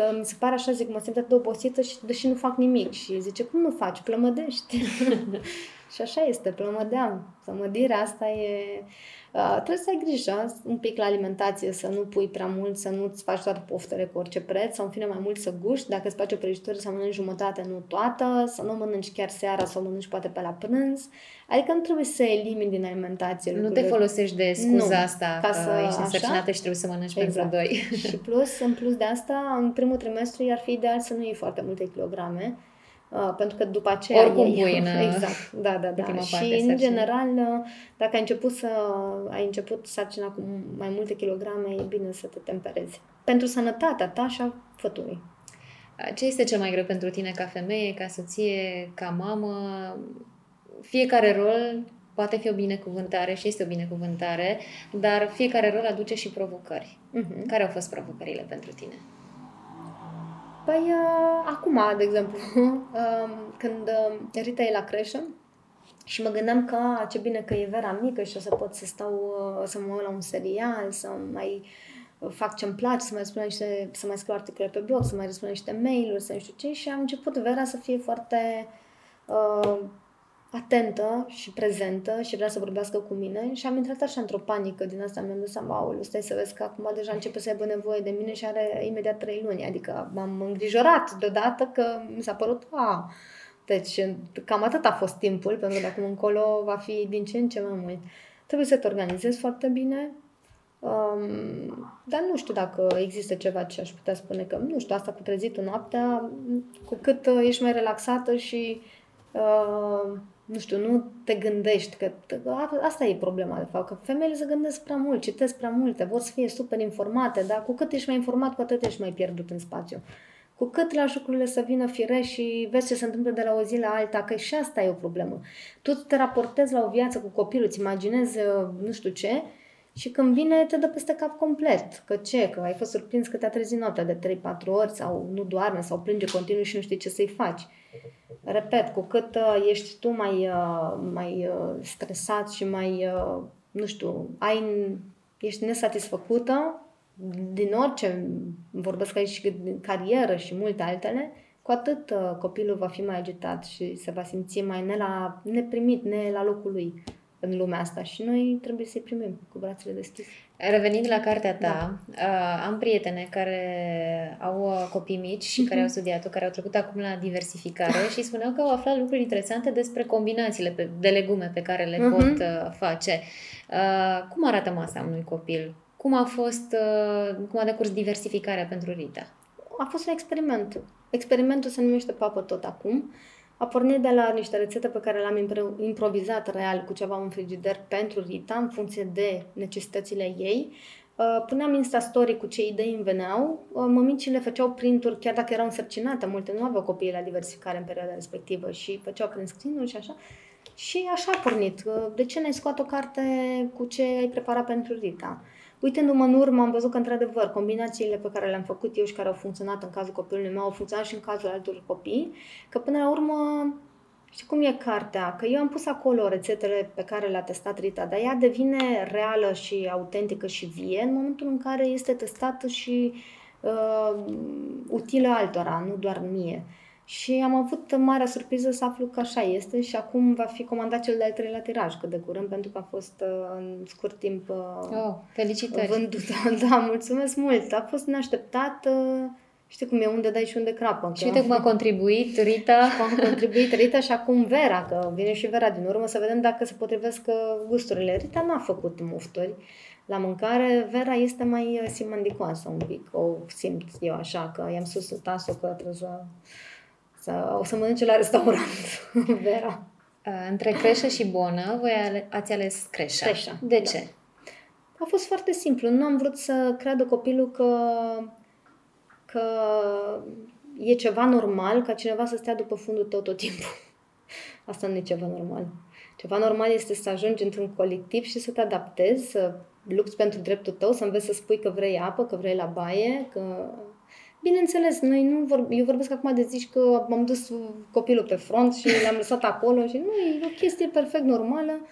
că mi se pare așa, zic, mă simt atât de obosită și deși nu fac nimic. Și zice, cum nu faci? Plămădești. și așa este, plămădeam. Plămădirea asta e... Uh, trebuie să ai grijă un pic la alimentație, să nu pui prea mult, să nu-ți faci toate poftele cu orice preț, sau în fine mai mult să guști. Dacă îți face o prăjitură, să mănânci jumătate, nu toată, să nu mănânci chiar seara, să o mănânci poate pe la prânz. Adică nu trebuie să elimini din alimentație Nu te folosești de scuza nu, asta ca să, ești însărcinată și trebuie să mănănci exact. pentru doi. și plus, în plus de asta, în primul trimestru ar fi ideal să nu iei foarte multe kilograme, Uh, pentru că după aceea Oricum ei, pui în Exact, da, da, da. Și în general, uh, dacă ai început să ai început sarcina cu mai multe kilograme, e bine să te temperezi. Pentru sănătatea ta și a fătului. Ce este cel mai greu pentru tine ca femeie, ca soție, ca mamă? Fiecare rol poate fi o binecuvântare și este o binecuvântare, dar fiecare rol aduce și provocări. Uh-huh. Care au fost provocările pentru tine? Păi, uh, acum, de exemplu, uh, când uh, Rita e la creșă și mă gândeam că a, ce bine că e Vera mică și o să pot să stau, uh, să mă uit la un serial, să mai fac ce-mi place, să mai răspund niște, să mai scriu articole pe blog, să mai răspund niște mail-uri, să nu știu ce. Și am început Vera să fie foarte uh, atentă și prezentă și vrea să vorbească cu mine. Și am intrat așa într-o panică din asta, mi-am dat seama, aoleu, stai să vezi că acum deja începe să aibă nevoie de mine și are imediat trei luni, adică m-am îngrijorat deodată că mi s-a părut, a, deci cam atât a fost timpul, pentru că de acum încolo va fi din ce în ce mai mult. Trebuie să te organizezi foarte bine, Um, dar nu știu dacă există ceva ce aș putea spune că, nu știu, asta cu trezitul noaptea, cu cât uh, ești mai relaxată și uh, nu știu, nu te gândești că asta e problema de fapt, că femeile se gândesc prea mult, citesc prea multe, vor să fie super informate, dar cu cât ești mai informat, cu atât ești mai pierdut în spațiu. Cu cât lași lucrurile să vină fire și vezi ce se întâmplă de la o zi la alta, că și asta e o problemă. Tu te raportezi la o viață cu copilul, îți imaginezi uh, nu știu ce și când vine te dă peste cap complet. Că ce? Că ai fost surprins că te-a trezit noaptea de 3-4 ori sau nu doarme sau plânge continuu și nu știi ce să-i faci. Repet, cu cât uh, ești tu mai, uh, mai uh, stresat și mai, uh, nu știu, ai, ești nesatisfăcută din orice, vorbesc aici și din carieră și multe altele, cu atât uh, copilul va fi mai agitat și se va simți mai ne la, neprimit, ne la locul lui în lumea asta și noi trebuie să-i primim cu brațele deschise. Revenind la cartea ta, da. uh, am prietene care au uh, copii mici și uh-huh. care au studiat-o, care au trecut acum la diversificare și spuneau că au aflat lucruri interesante despre combinațiile pe, de legume pe care le uh-huh. pot uh, face. Uh, cum arată masa unui copil? Cum a fost, uh, cum a decurs diversificarea pentru Rita? A fost un experiment. Experimentul se numește Papă tot acum. Uh, a pornit de la niște rețete pe care le-am improvizat real cu ceva în frigider pentru Rita, în funcție de necesitățile ei. Uh, puneam Insta-story cu ce idei îmi veneau, uh, mămicile făceau printuri, chiar dacă erau însărcinate, multe nu aveau copii la diversificare în perioada respectivă și făceau print screen și așa. Și așa a pornit. Uh, de ce n-ai scoat o carte cu ce ai preparat pentru Rita? Uitându-mă în urmă, am văzut că, într-adevăr, combinațiile pe care le-am făcut eu și care au funcționat în cazul copilului meu au funcționat și în cazul altor copii, că până la urmă Știi cum e cartea? Că eu am pus acolo rețetele pe care le-a testat Rita, dar ea devine reală și autentică și vie în momentul în care este testată și uh, utilă altora, nu doar mie. Și am avut marea surpriză să aflu că așa este și acum va fi comandat cel de-al treilea tiraj cât de curând, pentru că a fost uh, în scurt timp uh, oh, felicitări. vândut. Da, mulțumesc mult! A fost neașteptat. Uh, Știi cum e unde dai și unde crapă. Și uite cum a contribuit Rita. Și cum a contribuit Rita și acum Vera, că vine și Vera din urmă să vedem dacă se potrivesc uh, gusturile. Rita n-a făcut mufturi la mâncare. Vera este mai uh, simandicoasă un pic. O simt eu așa, că i-am sus tasul că trebuie să, să o să mănânce la restaurant Vera. Uh, între creșă și bonă, voi ale, ați ales creșa. Creșa. De da. ce? A fost foarte simplu. Nu am vrut să creadă copilul că că e ceva normal ca cineva să stea după fundul tău tot timpul. Asta nu e ceva normal. Ceva normal este să ajungi într-un colectiv și să te adaptezi, să lupți pentru dreptul tău, să înveți să spui că vrei apă, că vrei la baie, că... Bineînțeles, noi nu vor... eu vorbesc acum de zici că m-am dus copilul pe front și l-am lăsat acolo și nu, e o chestie perfect normală. Uh,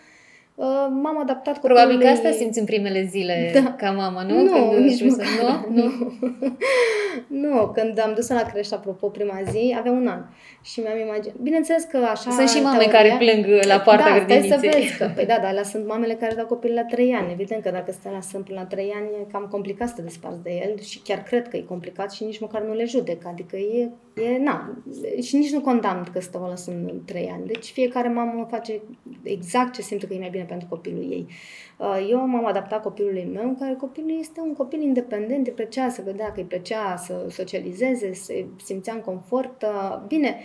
m-am adaptat copilului... Probabil că asta simți în primele zile da. ca mama, nu? Nu, când nici măcar. Să... Nu? Nu? nu, când am dus la creșă, apropo, prima zi, avea un an. Și mi-am imaginat... Bineînțeles că așa... Sunt și mame teoria... care plâng la poarta da, grădiniței. Da, să vezi că... Păi da, dar alea sunt mamele care dau copil la 3 ani. Evident că dacă stai la sunt până la 3 ani, e cam complicat să te desparți de el și chiar cred că e complicat și nici măcar nu le judec. Adică e... e na. Și nici nu condamn că stau la sunt 3 ani. Deci fiecare mamă face exact ce simte că e mai bine pentru copilul ei. Uh, eu m-am adaptat copilului meu, care copilul este un copil independent, îi plăcea să vedea că îi plăcea să socializeze, să simțea în confort. Uh, bine,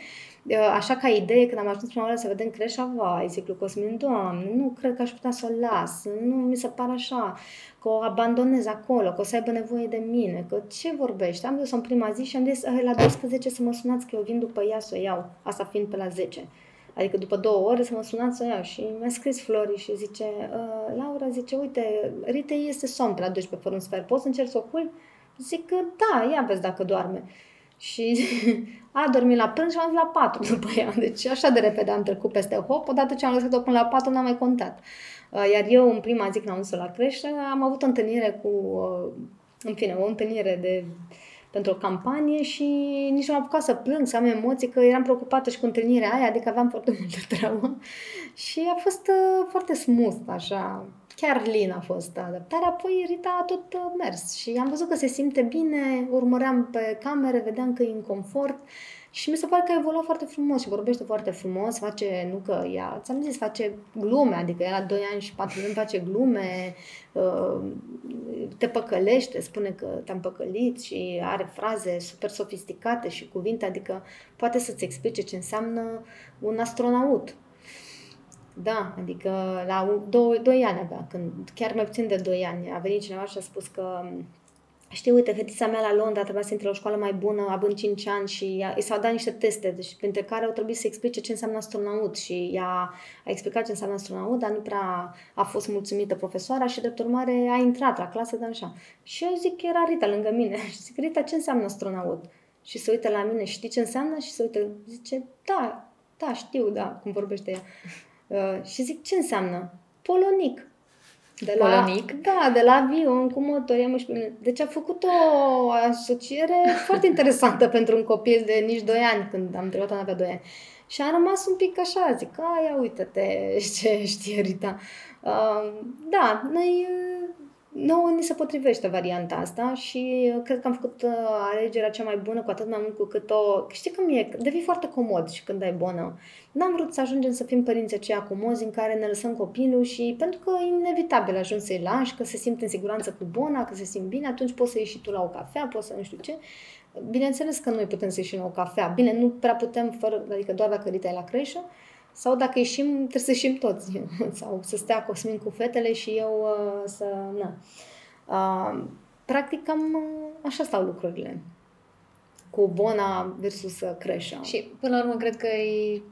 uh, așa ca idee, când am ajuns prima oară să vedem creșa, vai, zic lui Cosmin, Doamne, nu cred că aș putea să o las, nu mi se pare așa, că o abandonez acolo, că o să aibă nevoie de mine, că ce vorbești? Am dus-o în prima zi și am zis, la 12 să mă sunați că eu vin după ea să o iau, asta fiind pe la 10. Adică după două ore să mă sunați să o iau. Și mi-a scris Flori și zice, uh, Laura, zice, uite, Rite este somn pe la 12 fără un sfert, poți să încerci să o culmi? Zic că da, ia vezi dacă doarme. Și a dormit la prânz și am la 4 după ea. Deci așa de repede am trecut peste hop. Odată ce am lăsat-o până la 4, n-am mai contat. Uh, iar eu, în prima zi când am dus la creștere, am avut o întâlnire cu, uh, în fine, o întâlnire de pentru o campanie și nici nu am apucat să plâng, să am emoții, că eram preocupată și cu întâlnirea aia, adică aveam foarte multă treabă. Și a fost uh, foarte smooth, așa. Chiar lin a fost adaptarea, apoi Rita a tot uh, mers și am văzut că se simte bine, urmăream pe camere, vedeam că e în confort și mi se pare că a evoluat foarte frumos și vorbește foarte frumos, face, nu că ea, ți-am zis, face glume, adică ea la 2 ani și 4 ani face glume, uh, te păcălește, spune că te-am păcălit și are fraze super sofisticate și cuvinte, adică poate să-ți explice ce înseamnă un astronaut. Da, adică la 2 ani avea, când chiar mai puțin de 2 ani, a venit cineva și a spus că știi, uite, fetița mea la Londra trebuia să intre la o școală mai bună, având 5 ani și ea, i s-au dat niște teste, deci, printre care au trebuit să explice ce înseamnă astronaut și ea a explicat ce înseamnă astronaut, dar nu prea a fost mulțumită profesoara și, drept urmare, a intrat la clasă, dar așa. Și eu zic că era Rita lângă mine și zic, Rita, ce înseamnă astronaut? Și se uită la mine, știi ce înseamnă? Și se uită, zice, da, da, știu, da, cum vorbește ea. Uh, și zic, ce înseamnă? Polonic. De la, Polonic? Da, de la avion cu motor. Deci a făcut o asociere foarte interesantă pentru un copil de nici 2 ani, când am întrebat, avea 2 ani. Și am rămas un pic așa, zic, a, ia uite-te ce știe Rita. Uh, da, noi nouă ni se potrivește varianta asta și uh, cred că am făcut uh, alegerea cea mai bună, cu atât mai mult cu cât o... Știi cum e? Devii foarte comod și când ai bună. N-am vrut să ajungem să fim părinții aceia comozi în care ne lăsăm copilul și pentru că e inevitabil ajungi să-i lași, că se simte în siguranță cu bona, că se simt bine, atunci poți să ieși și tu la o cafea, poți să nu știu ce. Bineînțeles că noi putem să ieșim la o cafea. Bine, nu prea putem, fără, adică doar dacă Rita e la creșă, sau dacă ieșim, trebuie să ieșim toți. Sau să stea Cosmin cu fetele și eu uh, să... Na. Uh, practic, cam așa stau lucrurile cu Bona versus uh, Creșa. Și până la urmă cred că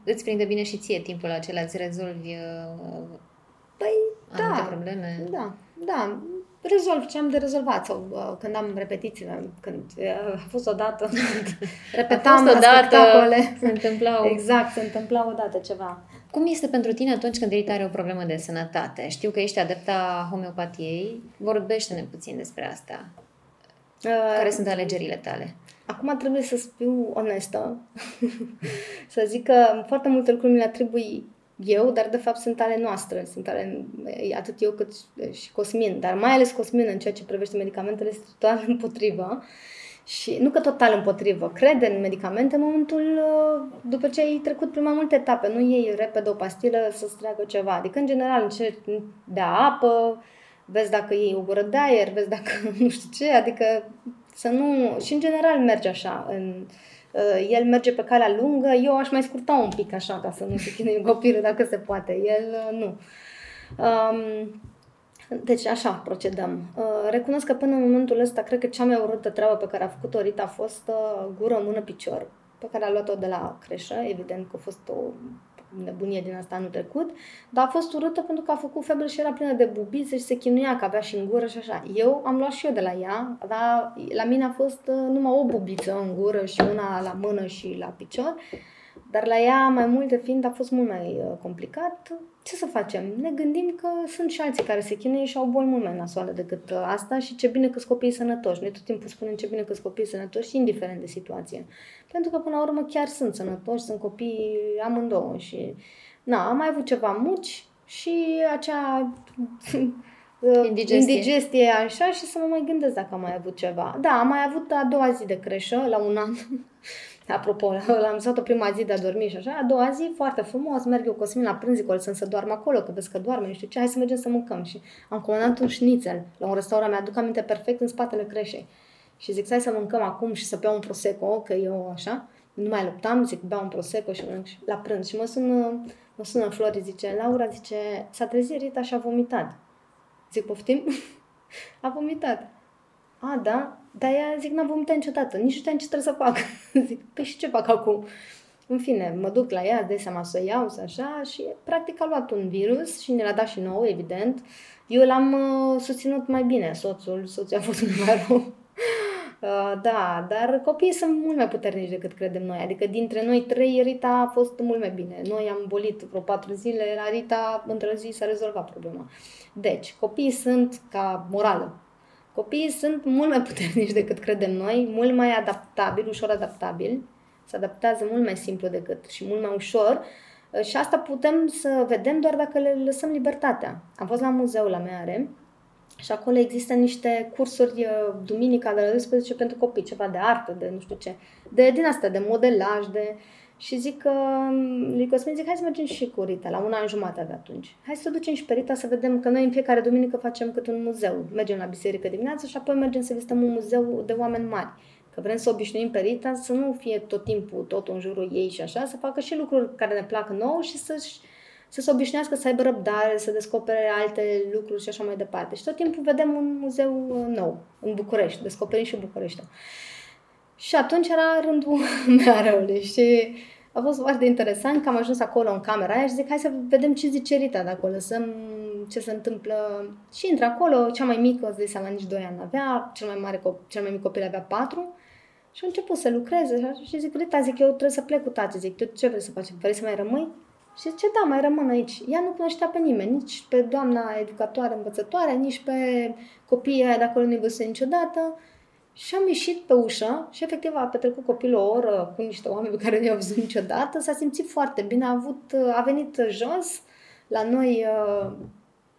îți prinde bine și ție timpul acela, îți rezolvi uh, păi, da, probleme. Da, da. Rezolv ce am de rezolvat sau uh, când am repetițiile, când uh, a fost odată când repetam a fost odată, spectacole. Se întâmplau. Exact, se întâmplau odată ceva. Cum este pentru tine atunci când Rita are o problemă de sănătate? Știu că ești adepta homeopatiei. Vorbește-ne puțin despre asta. Uh, Care sunt alegerile tale? Acum trebuie să fiu onestă, să zic că foarte multe lucruri mi le atribui eu, dar de fapt sunt ale noastre, sunt ale atât eu cât și Cosmin, dar mai ales Cosmin în ceea ce privește medicamentele este total împotrivă. Și nu că total împotrivă, crede în medicamente în momentul după ce ai trecut prin mai multe etape, nu iei repede o pastilă să-ți treacă ceva. Adică, în general, încerci de apă, vezi dacă iei o gură de aer, vezi dacă nu știu ce, adică să nu... Și în general merge așa. În, uh, el merge pe calea lungă, eu aș mai scurta un pic așa ca să nu se chinuie copilul dacă se poate. El uh, nu. Um, deci așa procedăm. Uh, recunosc că până în momentul ăsta, cred că cea mai urâtă treabă pe care a făcut-o Rita a fost uh, gură, mână, picior, pe care a luat-o de la creșă. Evident că a fost o nebunie din asta anul trecut, dar a fost urâtă pentru că a făcut febră și era plină de bubițe și se chinuia că avea și în gură și așa. Eu am luat și eu de la ea, dar la mine a fost uh, numai o bubiță în gură și una la mână și la picior, dar la ea mai multe fiind a fost mult mai uh, complicat ce să facem? Ne gândim că sunt și alții care se chinuie și au boli mult mai nasoale decât uh, asta și ce bine că sunt copiii sănătoși. Noi tot timpul spunem ce bine că sunt copiii sănătoși, indiferent de situație. Pentru că, până la urmă, chiar sunt sănătoși, sunt copii amândouă și... Na, am mai avut ceva muci și acea uh, indigestie. indigestie așa și să mă mai gândesc dacă am mai avut ceva. Da, am mai avut a doua zi de creșă, la un an. Apropo, l-am lăsat o prima zi de a dormi și așa, a doua zi, foarte frumos, merg eu Cosmin la prânz, zic, să doarmă acolo, că vezi că doarme, nu știu ce, hai să mergem să mâncăm. Și am comandat un șnițel la un restaurant, mi-aduc aminte perfect în spatele creșei. Și zic, hai să mâncăm acum și să beau un prosecco, că eu așa, nu mai luptam, zic, beau un prosecco și mănânc la prânz. Și mă sună, mă sună Flori, zice, Laura, zice, s-a trezit Rita și a vomitat. Zic, poftim? a vomitat. A, da? Dar ea, zic, n-a vomitat niciodată. Nici nu știam ce trebuie să fac. zic, păi și ce fac acum? În fine, mă duc la ea, de seama să o iau, să așa, și practic a luat un virus și ne l-a dat și nou, evident. Eu l-am uh, susținut mai bine, soțul, soțul a fost mai rău. Uh, da, dar copiii sunt mult mai puternici decât credem noi. Adică dintre noi trei, Rita a fost mult mai bine. Noi am bolit vreo patru zile, la Rita într-o zi s-a rezolvat problema. Deci, copiii sunt ca morală. Copiii sunt mult mai puternici decât credem noi, mult mai adaptabili, ușor adaptabili, se adaptează mult mai simplu decât și mult mai ușor uh, și asta putem să vedem doar dacă le lăsăm libertatea. Am fost la muzeu la Meare și acolo există niște cursuri uh, duminica de la 12 pentru copii, ceva de artă, de nu știu ce, de din asta, de modelaj, de și zic că lui Cosmin zic, hai să mergem și cu Rita, la una în jumătate de atunci. Hai să ducem și pe Rita să vedem că noi în fiecare duminică facem cât un muzeu. Mergem la biserică dimineața și apoi mergem să vizităm un muzeu de oameni mari. Că vrem să obișnuim pe Rita să nu fie tot timpul tot în jurul ei și așa, să facă și lucruri care ne plac nouă și să să se obișnuiască să aibă răbdare, să descopere alte lucruri și așa mai departe. Și tot timpul vedem un muzeu uh, nou în București, descoperim și București. Și atunci era rândul meareului și a fost foarte interesant că am ajuns acolo în camera aia și zic, hai să vedem ce zice Rita de acolo, să ce se întâmplă. Și intră acolo, cea mai mică, îți dai seama, nici 2 ani avea, cel mai mare, cel mai mic copil avea 4 și a început să lucreze și zic, Rita, zic, eu trebuie să plec cu tati, zic, tu ce vrei să facem, vrei să mai rămâi? Și zice, da, mai rămân aici. Ea nu cunoștea pe nimeni, nici pe doamna educatoare, învățătoare, nici pe copiii aia de acolo nu-i niciodată. Și am ieșit pe ușă și efectiv a petrecut copilul o oră cu niște oameni pe care nu i-au văzut niciodată. S-a simțit foarte bine, a, avut, a venit jos la noi uh,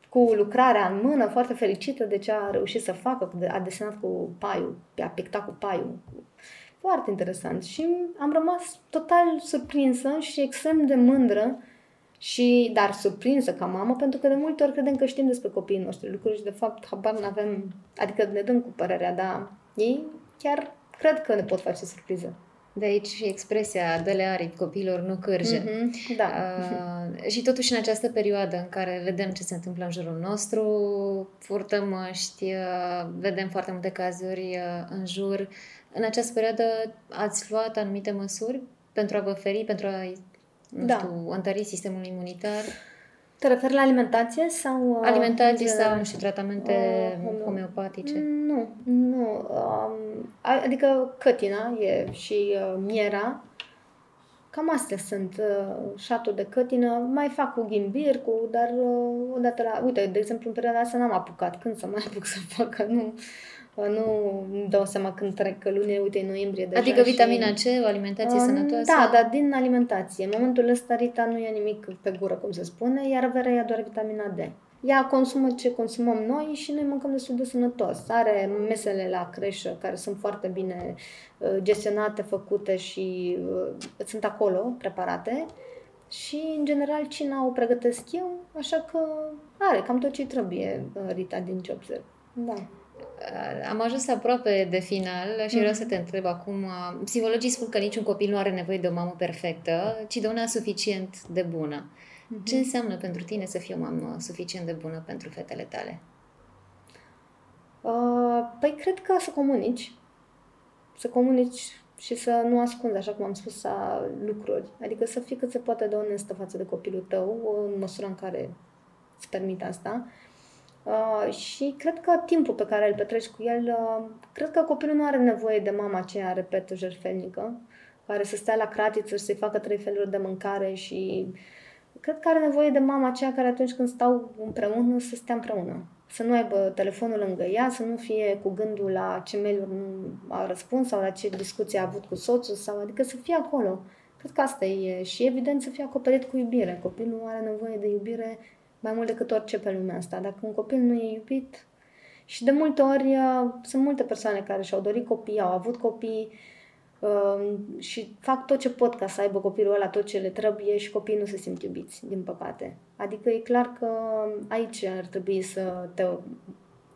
cu lucrarea în mână, foarte fericită de ce a reușit să facă, a desenat cu paiul, a pictat cu paiul. Foarte interesant și am rămas total surprinsă și extrem de mândră și, dar surprinsă ca mamă, pentru că de multe ori credem că știm despre copiii noștri lucruri și de fapt habar nu avem, adică ne dăm cu părerea, dar ei chiar cred că ne pot face surpriză. De aici și expresia dă-le aripi copilor, nu cârje. Mm-hmm, da. Uh, și totuși în această perioadă în care vedem ce se întâmplă în jurul nostru, purtăm măști, uh, vedem foarte multe cazuri uh, în jur, în această perioadă ați luat anumite măsuri pentru a vă feri, pentru a nu da. știu, întări sistemul imunitar? Te referi la alimentație sau... Uh, alimentație sau, nu știu, tratamente uh, homeopatice? Nu, nu. Um, adică cătina e și uh, miera. Cam astea sunt uh, șatul de cătină. Mai fac cu ghimbir, cu, dar uh, odată la... Uite, de exemplu, în perioada asta n-am apucat. Când să mai apuc să fac? Nu, nu îmi dau seama când trec lunile, uite, noiembrie deja. Adică vitamina C, o alimentație uh, sănătoasă? Da, dar din alimentație. În momentul ăsta Rita nu ia nimic pe gură, cum se spune, iar Vera ia doar vitamina D. Ea consumă ce consumăm noi și noi mâncăm destul de sănătos. Are mesele la creșă care sunt foarte bine uh, gestionate, făcute și uh, sunt acolo preparate. Și, în general, cina o pregătesc eu, așa că are cam tot ce trebuie uh, Rita din ce observ. Da. Uh, am ajuns aproape de final și vreau să te întreb acum. Uh, psihologii spun că niciun copil nu are nevoie de o mamă perfectă, ci de una suficient de bună. Uh-huh. Ce înseamnă pentru tine să fii o mamă suficient de bună pentru fetele tale? Uh, păi cred că să comunici. Să comunici și să nu ascunzi, așa cum am spus, lucruri. Adică să fii cât se poate de onestă față de copilul tău, în măsura în care îți permite asta. Uh, Uh, și cred că timpul pe care îl petreci cu el, uh, cred că copilul nu are nevoie de mama aceea, repetă, jerfelnică, care să stea la cratiță și să-i facă trei feluri de mâncare și cred că are nevoie de mama aceea care atunci când stau împreună să stea împreună. Să nu aibă telefonul lângă ea, să nu fie cu gândul la ce mail nu a răspuns sau la ce discuție a avut cu soțul, sau adică să fie acolo. Cred că asta e și evident să fie acoperit cu iubire. Copilul are nevoie de iubire mai mult decât orice pe lumea asta. Dacă un copil nu e iubit, și de multe ori uh, sunt multe persoane care și-au dorit copii, au avut copii uh, și fac tot ce pot ca să aibă copilul ăla tot ce le trebuie și copiii nu se simt iubiți, din păcate. Adică e clar că aici ar trebui să te...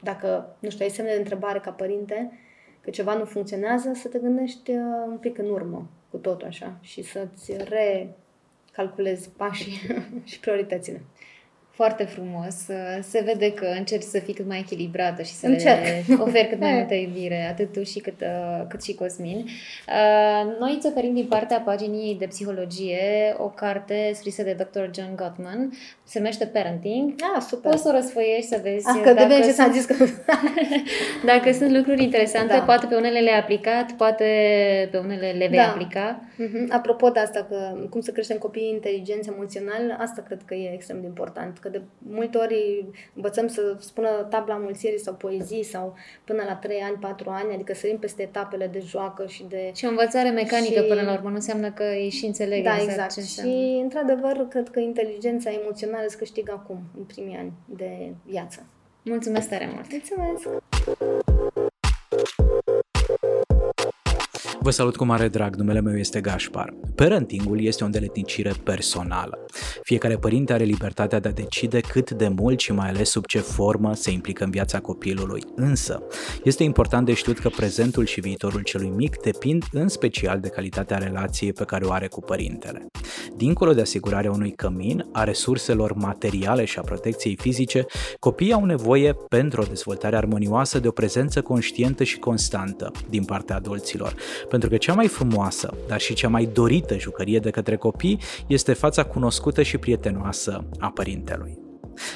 Dacă, nu știu, ai semne de întrebare ca părinte, că ceva nu funcționează, să te gândești uh, un pic în urmă cu totul așa și să-ți recalculezi pașii și prioritățile foarte frumos. Se vede că încerci să fii cât mai echilibrată și să Încerc. le oferi cât mai multă iubire, atât tu și cât, uh, cât și Cosmin. Uh, noi îți oferim din partea paginii de psihologie o carte scrisă de Dr. John Gottman. Se numește Parenting. Ah, super. Poți să o răsfoiești să vezi ah, că dacă, de ce s-a zis că... dacă sunt lucruri interesante, da. poate pe unele le-ai aplicat, poate pe unele le vei da. aplica. Uh-huh. Apropo de asta, că cum să creștem copiii inteligenți emoțional, asta cred că e extrem de important Că de multe ori învățăm să spună tabla mulțirii sau poezii sau până la 3 ani, 4 ani, adică sărim peste etapele de joacă și de... Și o învățare mecanică și... până la urmă, nu înseamnă că ei și înțeleg da, exact, exact. ce înseamnă. Și, într-adevăr, cred că inteligența emoțională se câștigă acum, în primii ani de viață. Mulțumesc tare mult! Mulțumesc! Vă salut cu mare drag, numele meu este Gașpar. Parentingul este o îndeletnicire personală. Fiecare părinte are libertatea de a decide cât de mult și mai ales sub ce formă se implică în viața copilului. Însă, este important de știut că prezentul și viitorul celui mic depind în special de calitatea relației pe care o are cu părintele. Dincolo de asigurarea unui cămin, a resurselor materiale și a protecției fizice, copiii au nevoie, pentru o dezvoltare armonioasă, de o prezență conștientă și constantă din partea adulților, pentru că cea mai frumoasă, dar și cea mai dorită jucărie de către copii este fața cunoscută și prietenoasă a părintelui.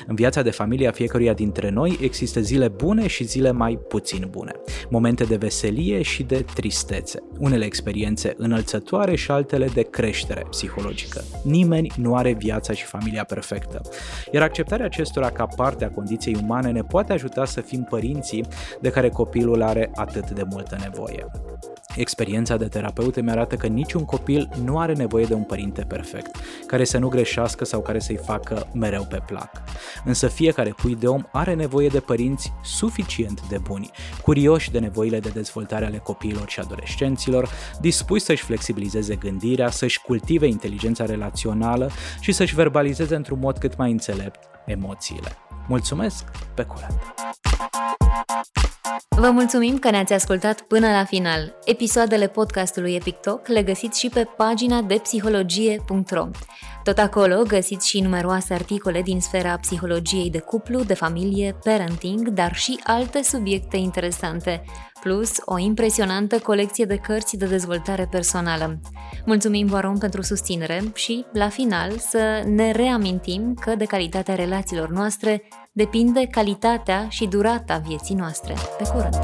În viața de familie a fiecăruia dintre noi există zile bune și zile mai puțin bune, momente de veselie și de tristețe, unele experiențe înălțătoare și altele de creștere psihologică. Nimeni nu are viața și familia perfectă, iar acceptarea acestora ca parte a condiției umane ne poate ajuta să fim părinții de care copilul are atât de multă nevoie. Experiența de terapeut îmi arată că niciun copil nu are nevoie de un părinte perfect, care să nu greșească sau care să-i facă mereu pe plac. Însă fiecare pui de om are nevoie de părinți suficient de buni, curioși de nevoile de dezvoltare ale copiilor și adolescenților, dispuși să-și flexibilizeze gândirea, să-și cultive inteligența relațională și să-și verbalizeze într-un mod cât mai înțelept emoțiile. Mulțumesc, pe curând! Vă mulțumim că ne-ați ascultat până la final. Episoadele podcastului Epic Talk le găsiți și pe pagina de psihologie.ro. Tot acolo găsiți și numeroase articole din sfera psihologiei de cuplu, de familie, parenting, dar și alte subiecte interesante, plus o impresionantă colecție de cărți de dezvoltare personală. Mulțumim, Voarom, pentru susținere și, la final, să ne reamintim că de calitatea relațiilor noastre depinde calitatea și durata vieții noastre. Pe curând!